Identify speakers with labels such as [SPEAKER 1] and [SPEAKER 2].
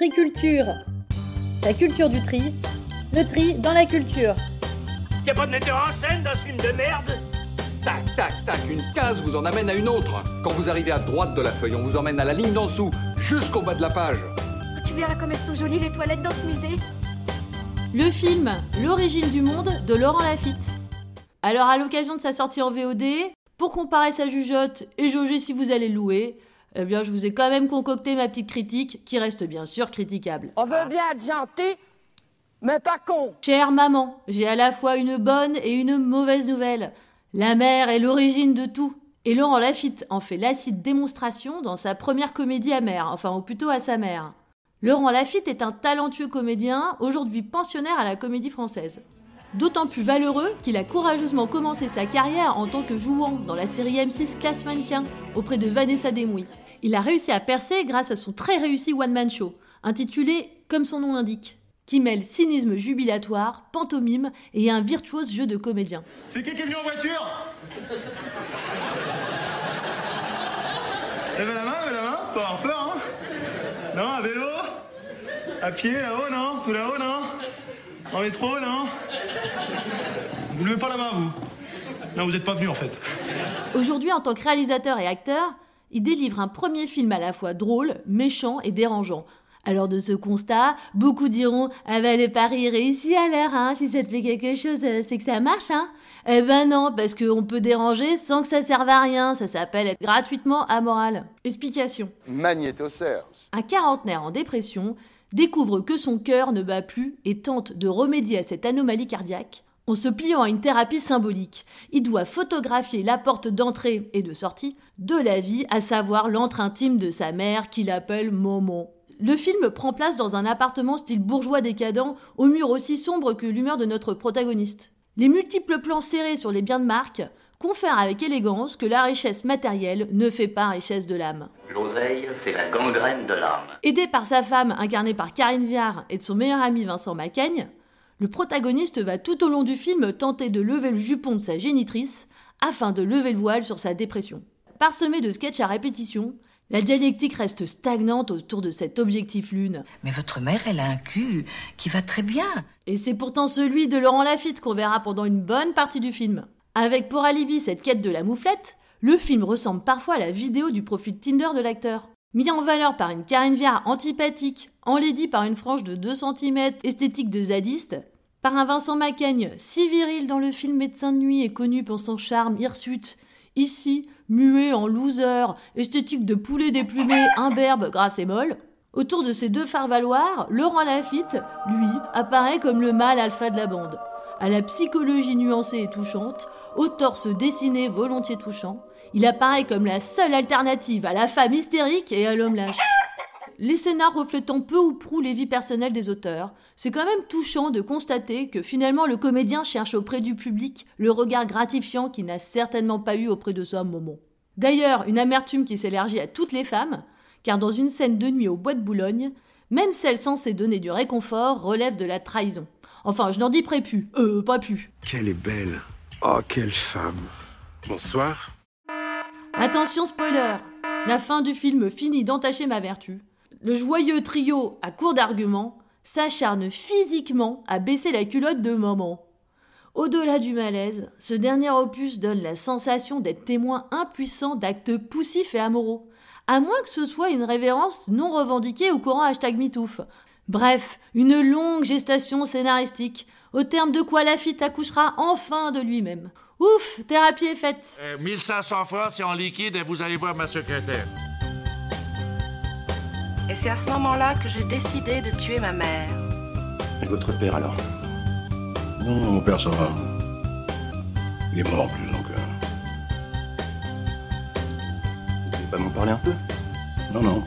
[SPEAKER 1] Triculture. La culture du tri. Le tri dans la culture.
[SPEAKER 2] Y'a pas de metteur en scène dans ce film de merde?
[SPEAKER 3] Tac, tac, tac, une case vous en amène à une autre. Quand vous arrivez à droite de la feuille, on vous emmène à la ligne d'en dessous, jusqu'au bas de la page.
[SPEAKER 4] Tu verras comme elles sont jolies les toilettes dans ce musée.
[SPEAKER 1] Le film L'origine du monde de Laurent Lafitte. Alors à l'occasion de sa sortie en VOD, pour comparer sa jugeote et jauger si vous allez le louer, eh bien je vous ai quand même concocté ma petite critique qui reste bien sûr critiquable.
[SPEAKER 5] On veut bien être gentil, mais pas con.
[SPEAKER 1] Chère maman, j'ai à la fois une bonne et une mauvaise nouvelle. La mère est l'origine de tout. Et Laurent Lafitte en fait l'acide démonstration dans sa première comédie amère, enfin ou plutôt à sa mère. Laurent Lafitte est un talentueux comédien, aujourd'hui pensionnaire à la comédie française. D'autant plus valeureux qu'il a courageusement commencé sa carrière en tant que jouant dans la série M6 Classe Mannequin auprès de Vanessa Demouy. Il a réussi à percer grâce à son très réussi one-man show, intitulé Comme son nom l'indique, qui mêle cynisme jubilatoire, pantomime et un virtuose jeu de comédien.
[SPEAKER 6] C'est qui qui est venu en voiture? Levez la main, levez la main, faut avoir peur, hein. Non, à vélo. À pied, là-haut, non. Tout là-haut, non. En métro, non. Vous levez pas la main, vous. Non, vous êtes pas venu, en fait.
[SPEAKER 1] Aujourd'hui, en tant que réalisateur et acteur, il délivre un premier film à la fois drôle, méchant et dérangeant. Alors de ce constat, beaucoup diront Ah ben le pari réussi à l'air, hein, si ça te fait quelque chose, euh, c'est que ça marche, hein Eh ben non, parce qu'on peut déranger sans que ça serve à rien, ça s'appelle être gratuitement amoral. Explication.
[SPEAKER 7] Magnétosers.
[SPEAKER 1] Un quarantenaire en dépression découvre que son cœur ne bat plus et tente de remédier à cette anomalie cardiaque en se pliant à une thérapie symbolique. Il doit photographier la porte d'entrée et de sortie de la vie, à savoir l'antre intime de sa mère qu'il appelle Momo. Le film prend place dans un appartement style bourgeois décadent, aux murs aussi sombres que l'humeur de notre protagoniste. Les multiples plans serrés sur les biens de marque confèrent avec élégance que la richesse matérielle ne fait pas richesse de l'âme.
[SPEAKER 8] L'oseille, c'est la gangrène de l'âme.
[SPEAKER 1] Aidé par sa femme, incarnée par Karine Viard, et de son meilleur ami Vincent Macaigne, le protagoniste va tout au long du film tenter de lever le jupon de sa génitrice afin de lever le voile sur sa dépression. Parsemé de sketchs à répétition, la dialectique reste stagnante autour de cet objectif lune.
[SPEAKER 9] Mais votre mère, elle a un cul qui va très bien.
[SPEAKER 1] Et c'est pourtant celui de Laurent Lafitte qu'on verra pendant une bonne partie du film. Avec pour alibi cette quête de la mouflette, le film ressemble parfois à la vidéo du profil Tinder de l'acteur. Mis en valeur par une Karine Viard antipathique, enlaidie par une frange de 2 cm esthétique de zadiste, par un Vincent Macaigne si viril dans le film Médecin de nuit et connu pour son charme hirsute, ici muet en loser, esthétique de poulet déplumé, imberbe, grasse et molle. Autour de ces deux farvaloirs, Laurent Lafitte, lui, apparaît comme le mâle alpha de la bande. À la psychologie nuancée et touchante, au torse dessiné volontiers touchant, il apparaît comme la seule alternative à la femme hystérique et à l'homme lâche. Les scénars reflétant peu ou prou les vies personnelles des auteurs, c'est quand même touchant de constater que finalement le comédien cherche auprès du public le regard gratifiant qu'il n'a certainement pas eu auprès de soi à un moment. D'ailleurs, une amertume qui s'élargit à toutes les femmes, car dans une scène de nuit au bois de Boulogne, même celle censée donner du réconfort relève de la trahison. Enfin, je n'en dis plus. Euh, pas plus.
[SPEAKER 10] Qu'elle est belle. Oh, quelle femme. Bonsoir.
[SPEAKER 1] Attention spoiler La fin du film finit d'entacher ma vertu. Le joyeux trio, à court d'arguments, s'acharne physiquement à baisser la culotte de maman. Au-delà du malaise, ce dernier opus donne la sensation d'être témoin impuissant d'actes poussifs et amoureux, à moins que ce soit une révérence non revendiquée au courant hashtag MeToof. Bref, une longue gestation scénaristique, au terme de quoi Lafitte accouchera enfin de lui-même. Ouf, thérapie est faite.
[SPEAKER 11] Euh, 1500 francs, c'est en liquide et vous allez voir ma secrétaire.
[SPEAKER 9] Et c'est à ce moment-là que j'ai décidé de tuer ma mère.
[SPEAKER 10] Et votre père alors? Non, mon père, ça va. Il est mort en plus, donc. euh, Vous pouvez pas m'en parler un peu? Non, non.